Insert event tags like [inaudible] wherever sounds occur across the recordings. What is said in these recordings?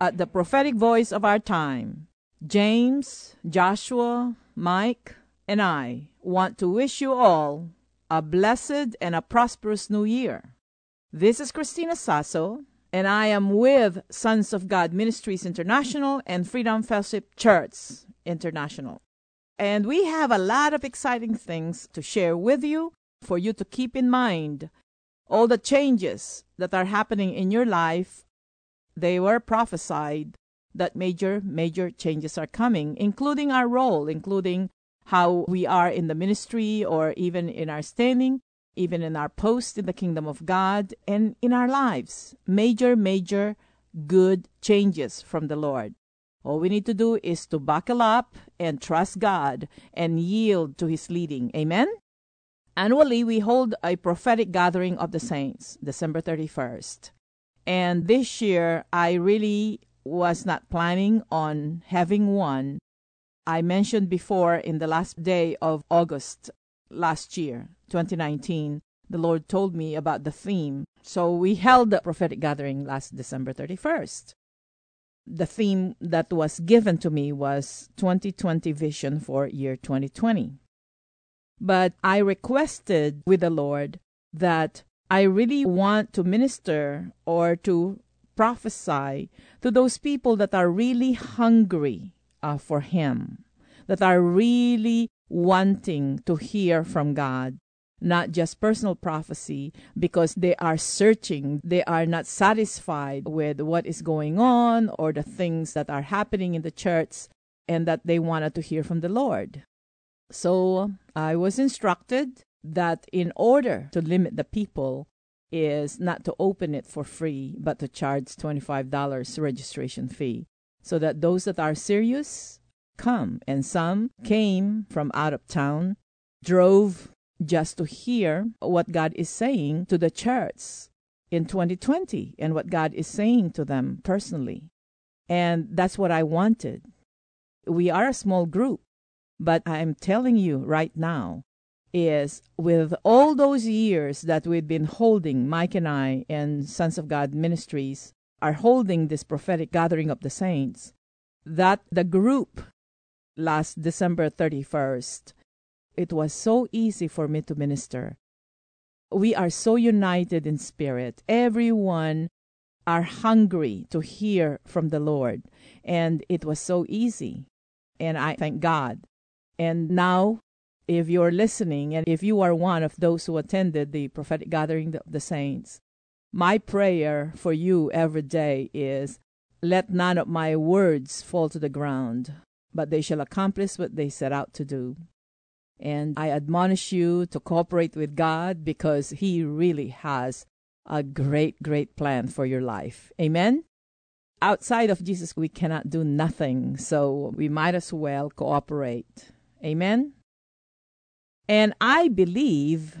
at the prophetic voice of our time, James, Joshua, Mike, and I want to wish you all a blessed and a prosperous new year. This is Christina Sasso, and I am with Sons of God Ministries International and Freedom Fellowship Church International. And we have a lot of exciting things to share with you for you to keep in mind all the changes that are happening in your life they were prophesied that major, major changes are coming, including our role, including how we are in the ministry or even in our standing, even in our post in the kingdom of God, and in our lives. Major, major good changes from the Lord. All we need to do is to buckle up and trust God and yield to His leading. Amen? Annually, we hold a prophetic gathering of the saints, December 31st. And this year, I really was not planning on having one. I mentioned before in the last day of August last year, 2019, the Lord told me about the theme. So we held the prophetic gathering last December 31st. The theme that was given to me was 2020 vision for year 2020. But I requested with the Lord that I really want to minister or to prophesy to those people that are really hungry uh, for Him, that are really wanting to hear from God, not just personal prophecy, because they are searching, they are not satisfied with what is going on or the things that are happening in the church, and that they wanted to hear from the Lord. So I was instructed that in order to limit the people is not to open it for free but to charge $25 registration fee. So that those that are serious come. And some came from out of town drove just to hear what God is saying to the church in 2020 and what God is saying to them personally. And that's what I wanted. We are a small group but I'm telling you right now is with all those years that we've been holding, Mike and I and Sons of God Ministries are holding this prophetic gathering of the saints, that the group last December 31st, it was so easy for me to minister. We are so united in spirit. Everyone are hungry to hear from the Lord, and it was so easy. And I thank God. And now if you're listening and if you are one of those who attended the prophetic gathering of the saints, my prayer for you every day is let none of my words fall to the ground, but they shall accomplish what they set out to do. And I admonish you to cooperate with God because He really has a great, great plan for your life. Amen? Outside of Jesus, we cannot do nothing, so we might as well cooperate. Amen? And I believe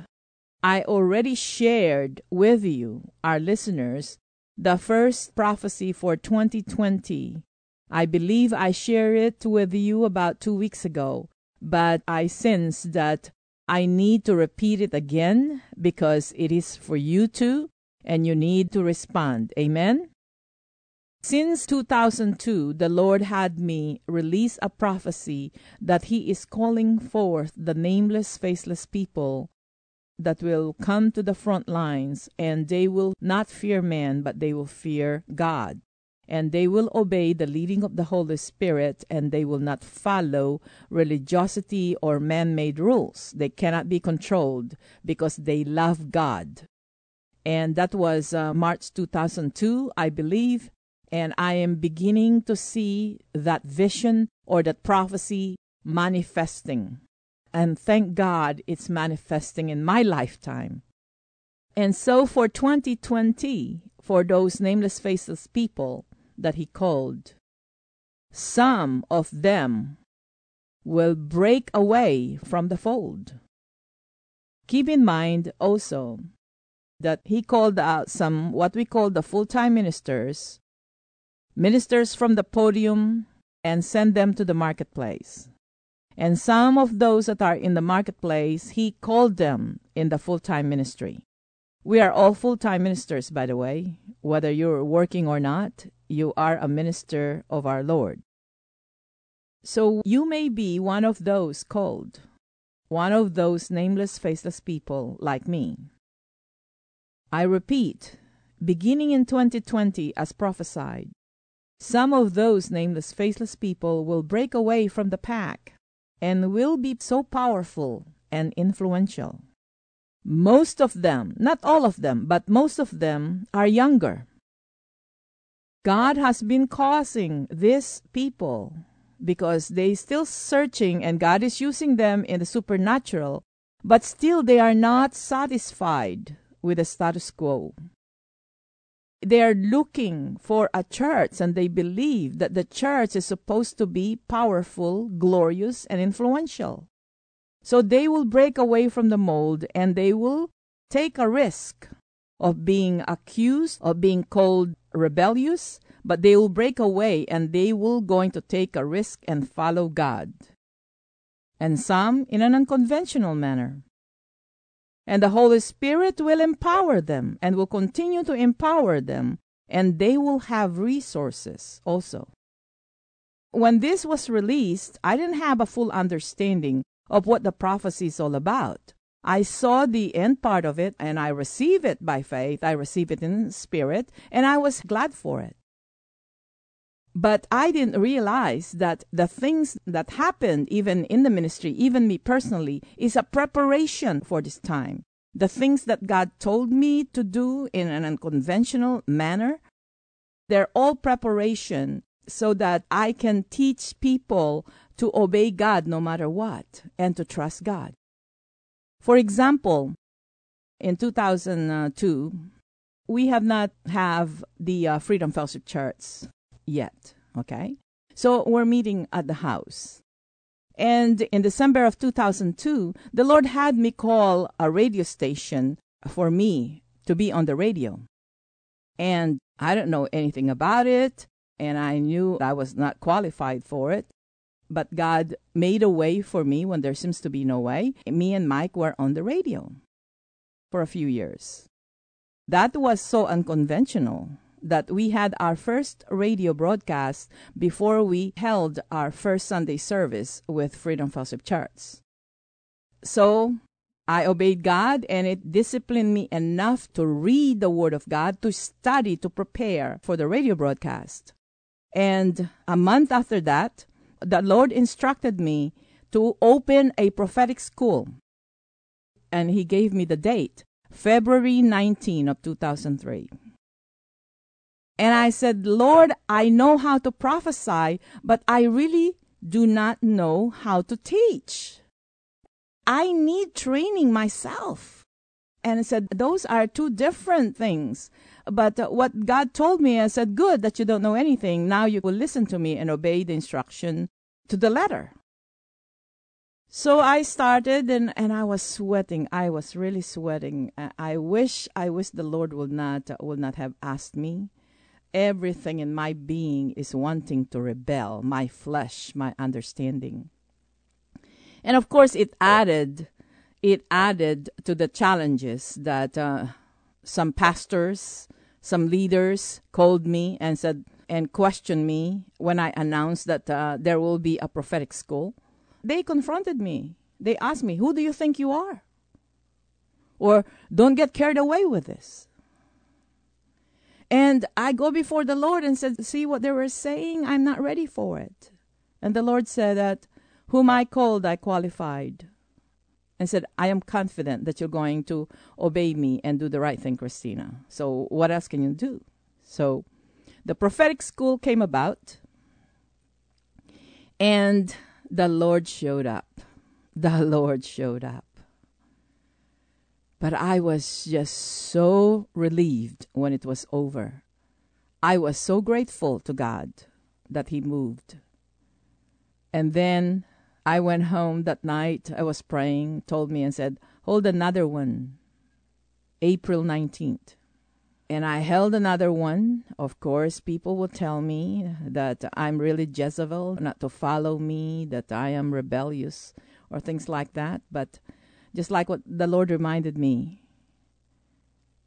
I already shared with you, our listeners, the first prophecy for 2020. I believe I shared it with you about two weeks ago, but I sense that I need to repeat it again because it is for you too, and you need to respond. Amen? Since 2002, the Lord had me release a prophecy that He is calling forth the nameless, faceless people that will come to the front lines and they will not fear man, but they will fear God. And they will obey the leading of the Holy Spirit and they will not follow religiosity or man made rules. They cannot be controlled because they love God. And that was uh, March 2002, I believe and I am beginning to see that vision or that prophecy manifesting. And thank God it's manifesting in my lifetime. And so for 2020, for those nameless, faceless people that He called, some of them will break away from the fold. Keep in mind also that he called out some what we call the full time ministers, ministers from the podium, and sent them to the marketplace. And some of those that are in the marketplace, he called them in the full time ministry. We are all full time ministers, by the way. Whether you're working or not, you are a minister of our Lord. So you may be one of those called, one of those nameless, faceless people like me. I repeat, beginning in 2020 as prophesied, some of those nameless, faceless people will break away from the pack and will be so powerful and influential. Most of them, not all of them, but most of them are younger. God has been causing these people because they still searching and God is using them in the supernatural, but still they are not satisfied with the status quo. They are looking for a church and they believe that the church is supposed to be powerful, glorious, and influential. So they will break away from the mold and they will take a risk of being accused of being called rebellious, but they will break away and they will going to take a risk and follow God. And some in an unconventional manner. And the Holy Spirit will empower them and will continue to empower them, and they will have resources also. When this was released, I didn't have a full understanding of what the prophecy is all about. I saw the end part of it and I receive it by faith. I receive it in spirit and I was glad for it. But I didn't realize that the things that happened, even in the ministry, even me personally, is a preparation for this time. The things that God told me to do in an unconventional manner, they're all preparation so that I can teach people to obey God no matter what and to trust God. For example, in 2002, we have not have the uh, Freedom Fellowship Church yet. Okay. So we're meeting at the house. And in December of 2002, the Lord had me call a radio station for me to be on the radio. And I don't know anything about it, and I knew I was not qualified for it. But God made a way for me when there seems to be no way. Me and Mike were on the radio for a few years. That was so unconventional that we had our first radio broadcast before we held our first Sunday service with Freedom Fellowship Church. So I obeyed God and it disciplined me enough to read the Word of God, to study, to prepare for the radio broadcast. And a month after that, the Lord instructed me to open a prophetic school. And He gave me the date, February 19 of 2003. And I said, Lord, I know how to prophesy, but I really do not know how to teach. I need training myself. And I said, those are two different things. But uh, what God told me, I said, good that you don't know anything. Now you will listen to me and obey the instruction to the letter. So I started and, and I was sweating. I was really sweating. I wish I wish the Lord would not uh, would not have asked me Everything in my being is wanting to rebel my flesh, my understanding. And of course, it added, it added to the challenges that uh, some pastors, some leaders called me and said, and questioned me when I announced that uh, there will be a prophetic school. They confronted me. They asked me, Who do you think you are? Or don't get carried away with this. And I go before the Lord and said, See what they were saying? I'm not ready for it. And the Lord said that, Whom I called, I qualified. And said, I am confident that you're going to obey me and do the right thing, Christina. So what else can you do? So the prophetic school came about, and the Lord showed up. The Lord showed up. But I was just so relieved when it was over. I was so grateful to God that He moved And then I went home that night. I was praying, told me, and said, Hold another one, April 19th. And I held another one. Of course, people will tell me that I'm really Jezebel, not to follow me, that I am rebellious, or things like that. But just like what the Lord reminded me,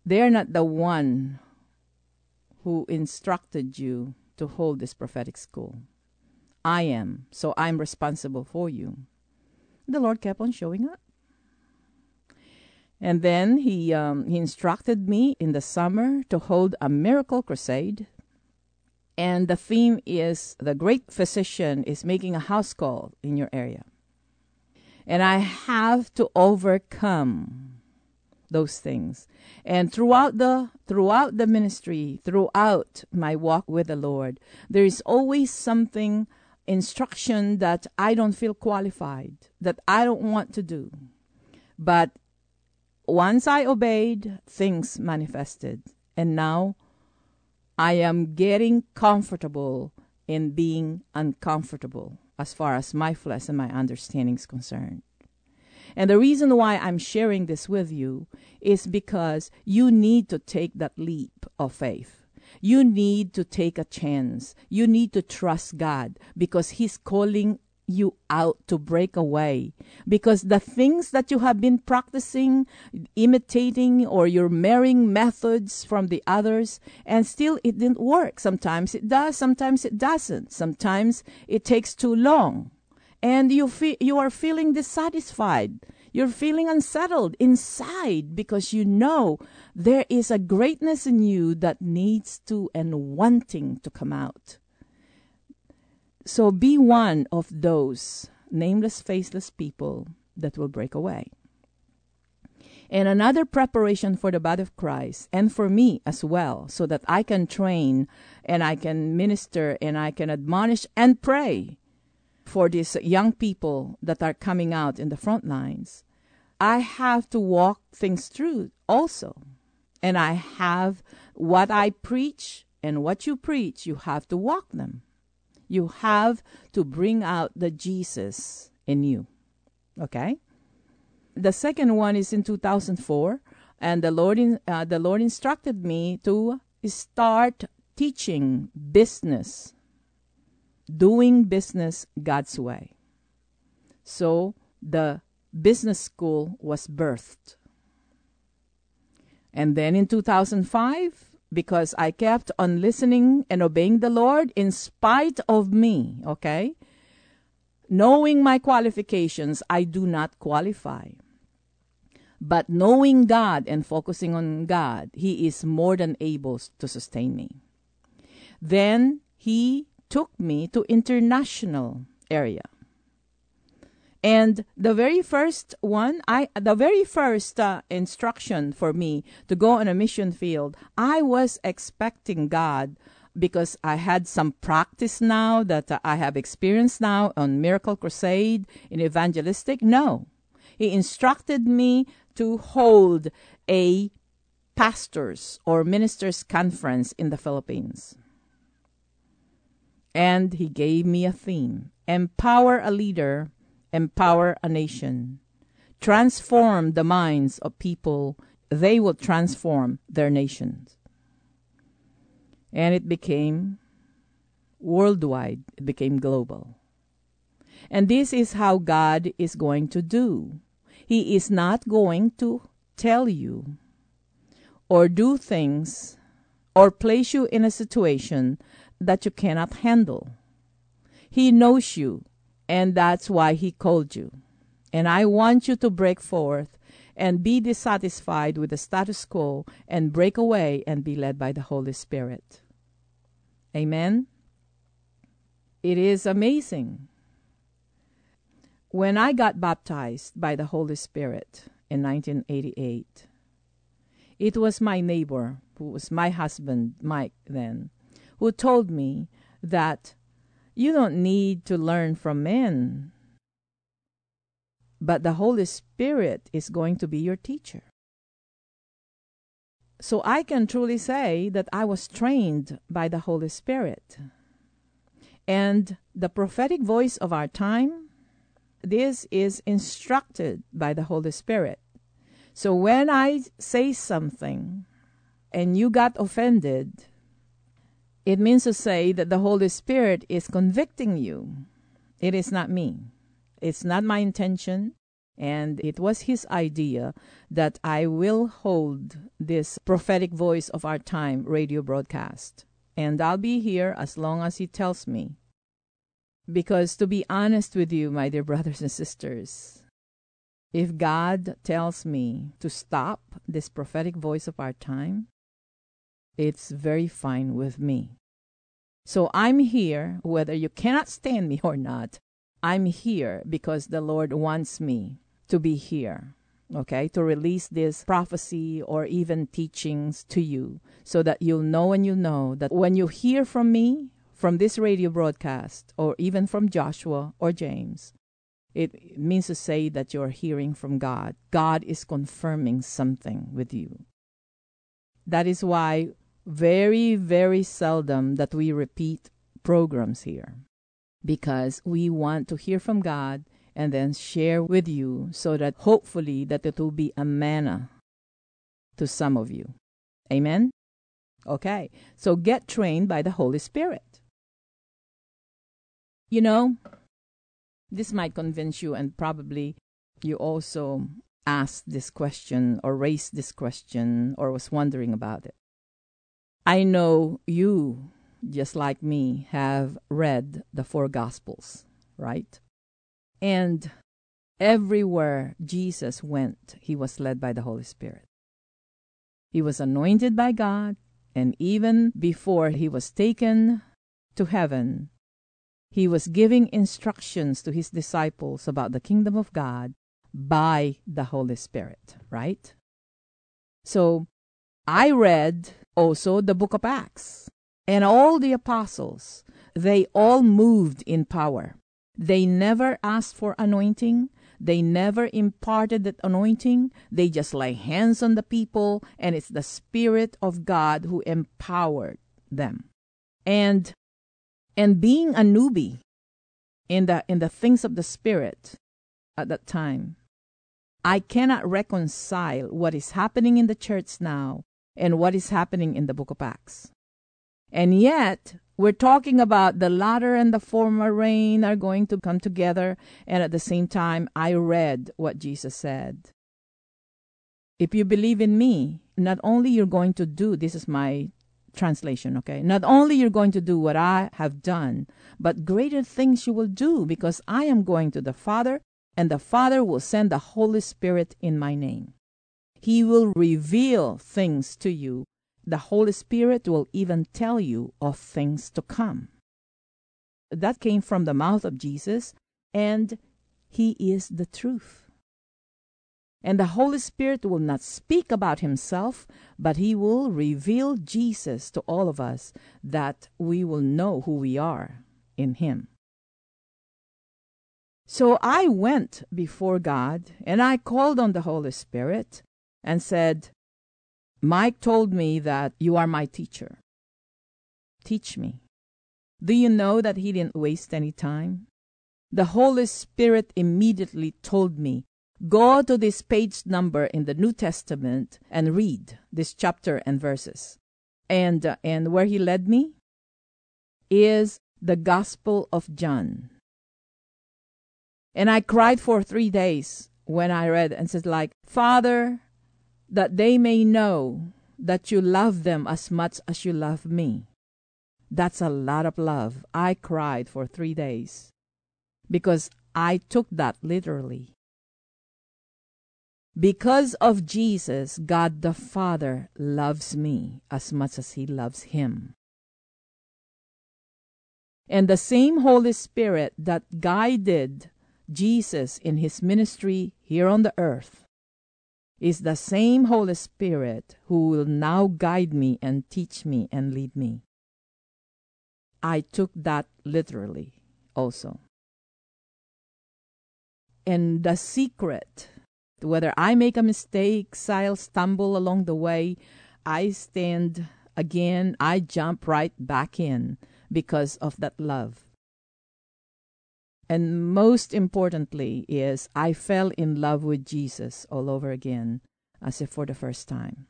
they're not the one who instructed you to hold this prophetic school. I am, so I'm responsible for you. The Lord kept on showing up. And then he um, he instructed me in the summer to hold a miracle crusade. And the theme is the great physician is making a house call in your area. And I have to overcome those things. And throughout the throughout the ministry, throughout my walk with the Lord, there is always something instruction that I don't feel qualified, that I don't want to do. But once I obeyed, things manifested. And now I am getting comfortable in being uncomfortable as far as my flesh and my understanding is concerned. And the reason why I'm sharing this with you is because you need to take that leap of faith. You need to take a chance. You need to trust God because He's calling you out to break away. Because the things that you have been practicing imitating or you're marrying methods from the others and still it didn't work. Sometimes it does sometimes it doesn't. Sometimes it takes too long. And you feel you are feeling dissatisfied. You're feeling unsettled inside because you know there is a greatness in you that needs to and wanting to come out so be one of those nameless faceless people that will break away and another preparation for the body of Christ and for me as well, so that I can train and I can minister and I can admonish and pray for these young people that are coming out in the front lines, I have to walk things through also. And I have what I preach and what you preach, you have to walk them. You have to bring out the Jesus in you. Okay? The second one is in 2004, and the Lord, in, uh, the Lord instructed me to start teaching business doing business God's way. So the business school was birthed. And then in 2005, because I kept on listening and obeying the Lord in spite of me, okay? Knowing my qualifications, I do not qualify. But knowing God and focusing on God, He is more than able to sustain me. Then He took me to international area. And the very first one, I the very first uh, instruction for me to go on a mission field, I was expecting God because I had some practice now that uh, I have experience now on Miracle Crusade in evangelistic. No, He instructed me to hold a pastors or ministers conference in the Philippines. And he gave me a theme empower a leader, empower a nation. Transform the minds of people, they will transform their nations. And it became worldwide, it became global. And this is how God is going to do. He is not going to tell you or do things or place you in a situation that you cannot handle. He knows you, and that's why He called you. And I want you to break forth and be dissatisfied with the status quo and break away and be led by the Holy Spirit. Amen. It is amazing. When I got baptized by the Holy Spirit in 1988, it was my neighbor, who was my husband, Mike, then, who told me that you don't need to learn from men, but the Holy Spirit is going to be your teacher. So I can truly say that I was trained by the Holy Spirit. And the prophetic voice of our time, this is instructed by the Holy Spirit. So when I say something and you got offended, it means to say that the Holy Spirit is convicting you. It is not me. It's not my intention. And it was his idea that I will hold this prophetic voice of our time radio broadcast. And I'll be here as long as he tells me. Because to be honest with you, my dear brothers and sisters, if God tells me to stop this prophetic voice of our time, it's very fine with me. So I'm here, whether you cannot stand me or not, I'm here because the Lord wants me to be here, okay, to release this prophecy or even teachings to you so that you'll know and you know that when you hear from me, from this radio broadcast, or even from Joshua or James, it means to say that you're hearing from God. God is confirming something with you. That is why very, very seldom that we repeat programs here because we want to hear from God and then share with you so that hopefully that it will be a manna to some of you. Amen. Okay. So get trained by the Holy Spirit. You know, this might convince you and probably you also asked this question or raised this question or was wondering about it. I know you, just like me, have read the four Gospels, right? And everywhere Jesus went, he was led by the Holy Spirit. He was anointed by God, and even before he was taken to heaven, he was giving instructions to his disciples about the kingdom of God by the Holy Spirit, right? So I read also the book of Acts, and all the apostles, they all moved in power. They never asked for anointing. They never imparted that anointing. They just lay hands on the people, and it's the Spirit of God who empowered them. And and being a newbie in the in the things of the Spirit at that time, I cannot reconcile what is happening in the church now and what is happening in the book of Acts. And yet, we're talking about the latter and the former rain are going to come together. And at the same time, I read what Jesus said. If you believe in me, not only you're going to do, this is my translation, okay? Not only you're going to do what I have done, but greater things you will do because I am going to the Father and the Father will send the Holy Spirit in my name. He will reveal things to you the Holy Spirit will even tell you of things to come. That came from the mouth of Jesus, and He is the truth. And the Holy Spirit will not speak about Himself, but He will reveal Jesus to all of us that we will know who we are in Him. So I went before God and I called on the Holy Spirit and said, Mike told me that you are my teacher. Teach me. Do you know that he didn't waste any time? The Holy Spirit immediately told me, Go to this page number in the New Testament and read this chapter and verses. And, uh, and where he led me is the Gospel of John. And I cried for three days when I read and said, like, Father, that they may know that you love them as much as you love me. That's a lot of love. I cried for three days because I took that literally. Because of Jesus, God the Father loves me as much as He loves Him. And the same Holy Spirit that guided Jesus in His ministry here on the earth is the same Holy Spirit who will now guide me and teach me and lead me. I took that literally also. And the secret, whether I make a mistake, I'll stumble along the way, I stand again, I jump right back in because of that love And most importantly, is I fell in love with Jesus all over again, as if for the first time.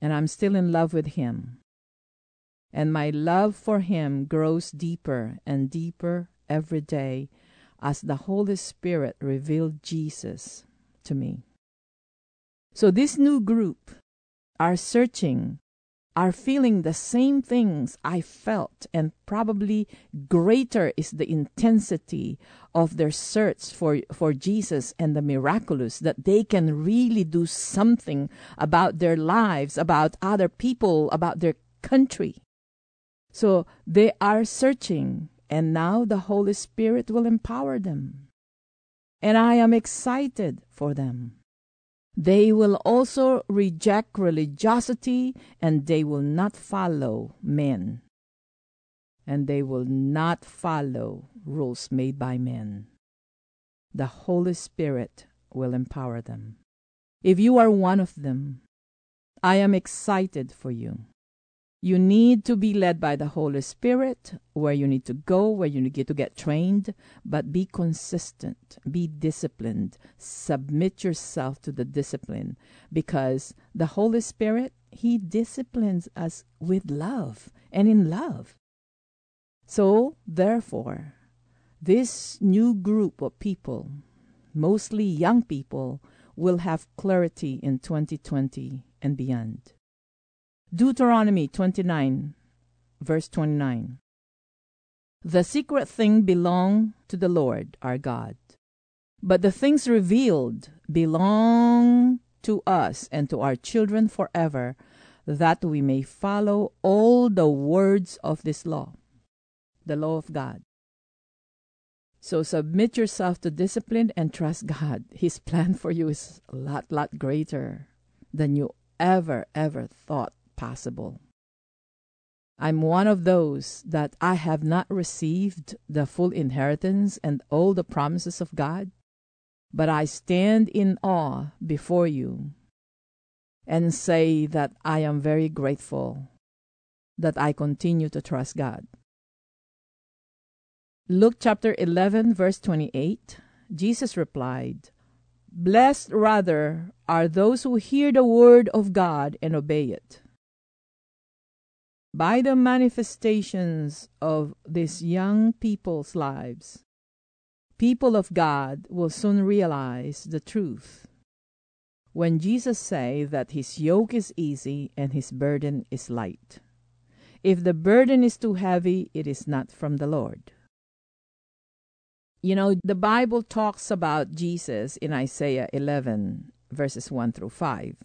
And I'm still in love with Him. And my love for Him grows deeper and deeper every day as the Holy Spirit revealed Jesus to me. So, this new group are searching, are feeling the same things I felt, and probably greater is the intensity of their search for, for Jesus and the miraculous, that they can really do something about their lives, about other people, about their country. So they are searching, and now the Holy Spirit will empower them. And I am excited for them. They will also reject religiosity and they will not follow men. And they will not follow rules made by men. The Holy Spirit will empower them. If you are one of them, I am excited for you. You need to be led by the Holy Spirit where you need to go, where you need to get trained, but be consistent, be disciplined, submit yourself to the discipline because the Holy Spirit, He disciplines us with love and in love. So, therefore, this new group of people, mostly young people, will have clarity in 2020 and beyond. Deuteronomy 29, verse 29. The secret thing belong to the Lord our God, but the things revealed belong to us and to our children forever, that we may follow all the words of this law, the law of God. So submit yourself to discipline and trust God. [laughs] His plan for you is a lot, lot greater than you ever, ever thought possible. I'm one of those that I have not received the full inheritance and all the promises of God, but I stand in awe before you and say that I am very grateful that I continue to trust God. Luke chapter 11, verse 28, Jesus replied, Blessed rather are those who hear the word of God and obey it by the manifestations of these young people's lives, people of God will soon realize the truth. When Jesus say that his yoke is easy and his burden is light. If the burden is too heavy, it is not from the Lord. You know, the Bible talks about Jesus in Isaiah 11, verses 1 through 5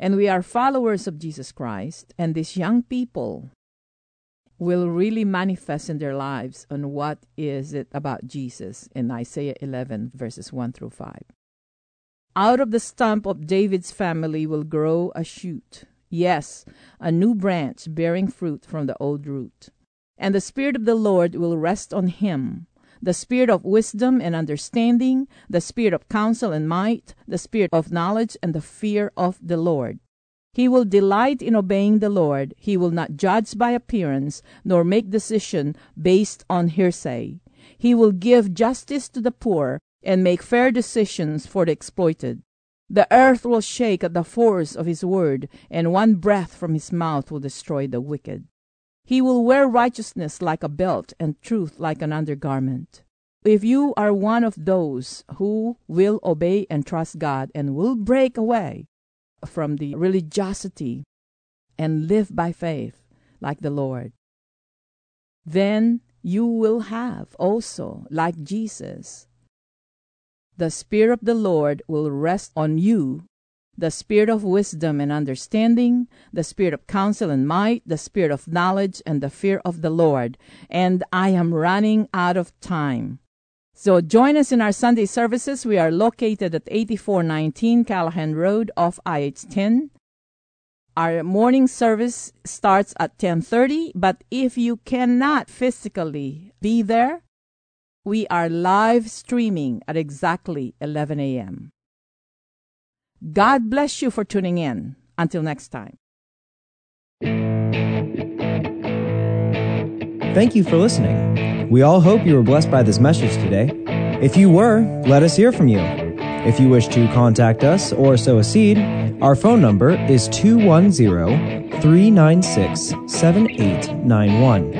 and we are followers of Jesus Christ, and these young people will really manifest in their lives on what is it about Jesus in Isaiah 11 verses 1 through 5. Out of the stump of David's family will grow a shoot, yes, a new branch bearing fruit from the old root. And the Spirit of the Lord will rest on him the spirit of wisdom and understanding, the spirit of counsel and might, the spirit of knowledge and the fear of the Lord. He will delight in obeying the Lord. He will not judge by appearance, nor make decision based on hearsay. He will give justice to the poor and make fair decisions for the exploited. The earth will shake at the force of his word, and one breath from his mouth will destroy the wicked. He will wear righteousness like a belt and truth like an undergarment. If you are one of those who will obey and trust God and will break away from the religiosity and live by faith like the Lord, then you will have also, like Jesus, the Spirit of the Lord will rest on you the spirit of wisdom and understanding, the spirit of counsel and might, the spirit of knowledge and the fear of the Lord. And I am running out of time. So join us in our Sunday services. We are located at 8419 Callaghan Road off IH10. Our morning service starts at 10:30, but if you cannot physically be there, we are live streaming at exactly 11 a.m. God bless you for tuning in. Until next time. Thank you for listening. We all hope you were blessed by this message today. If you were, let us hear from you. If you wish to contact us or sow a seed, our phone number is 210 396 7891.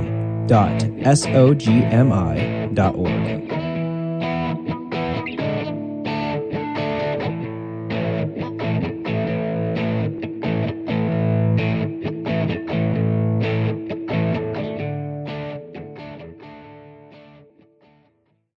www.sogmi.org.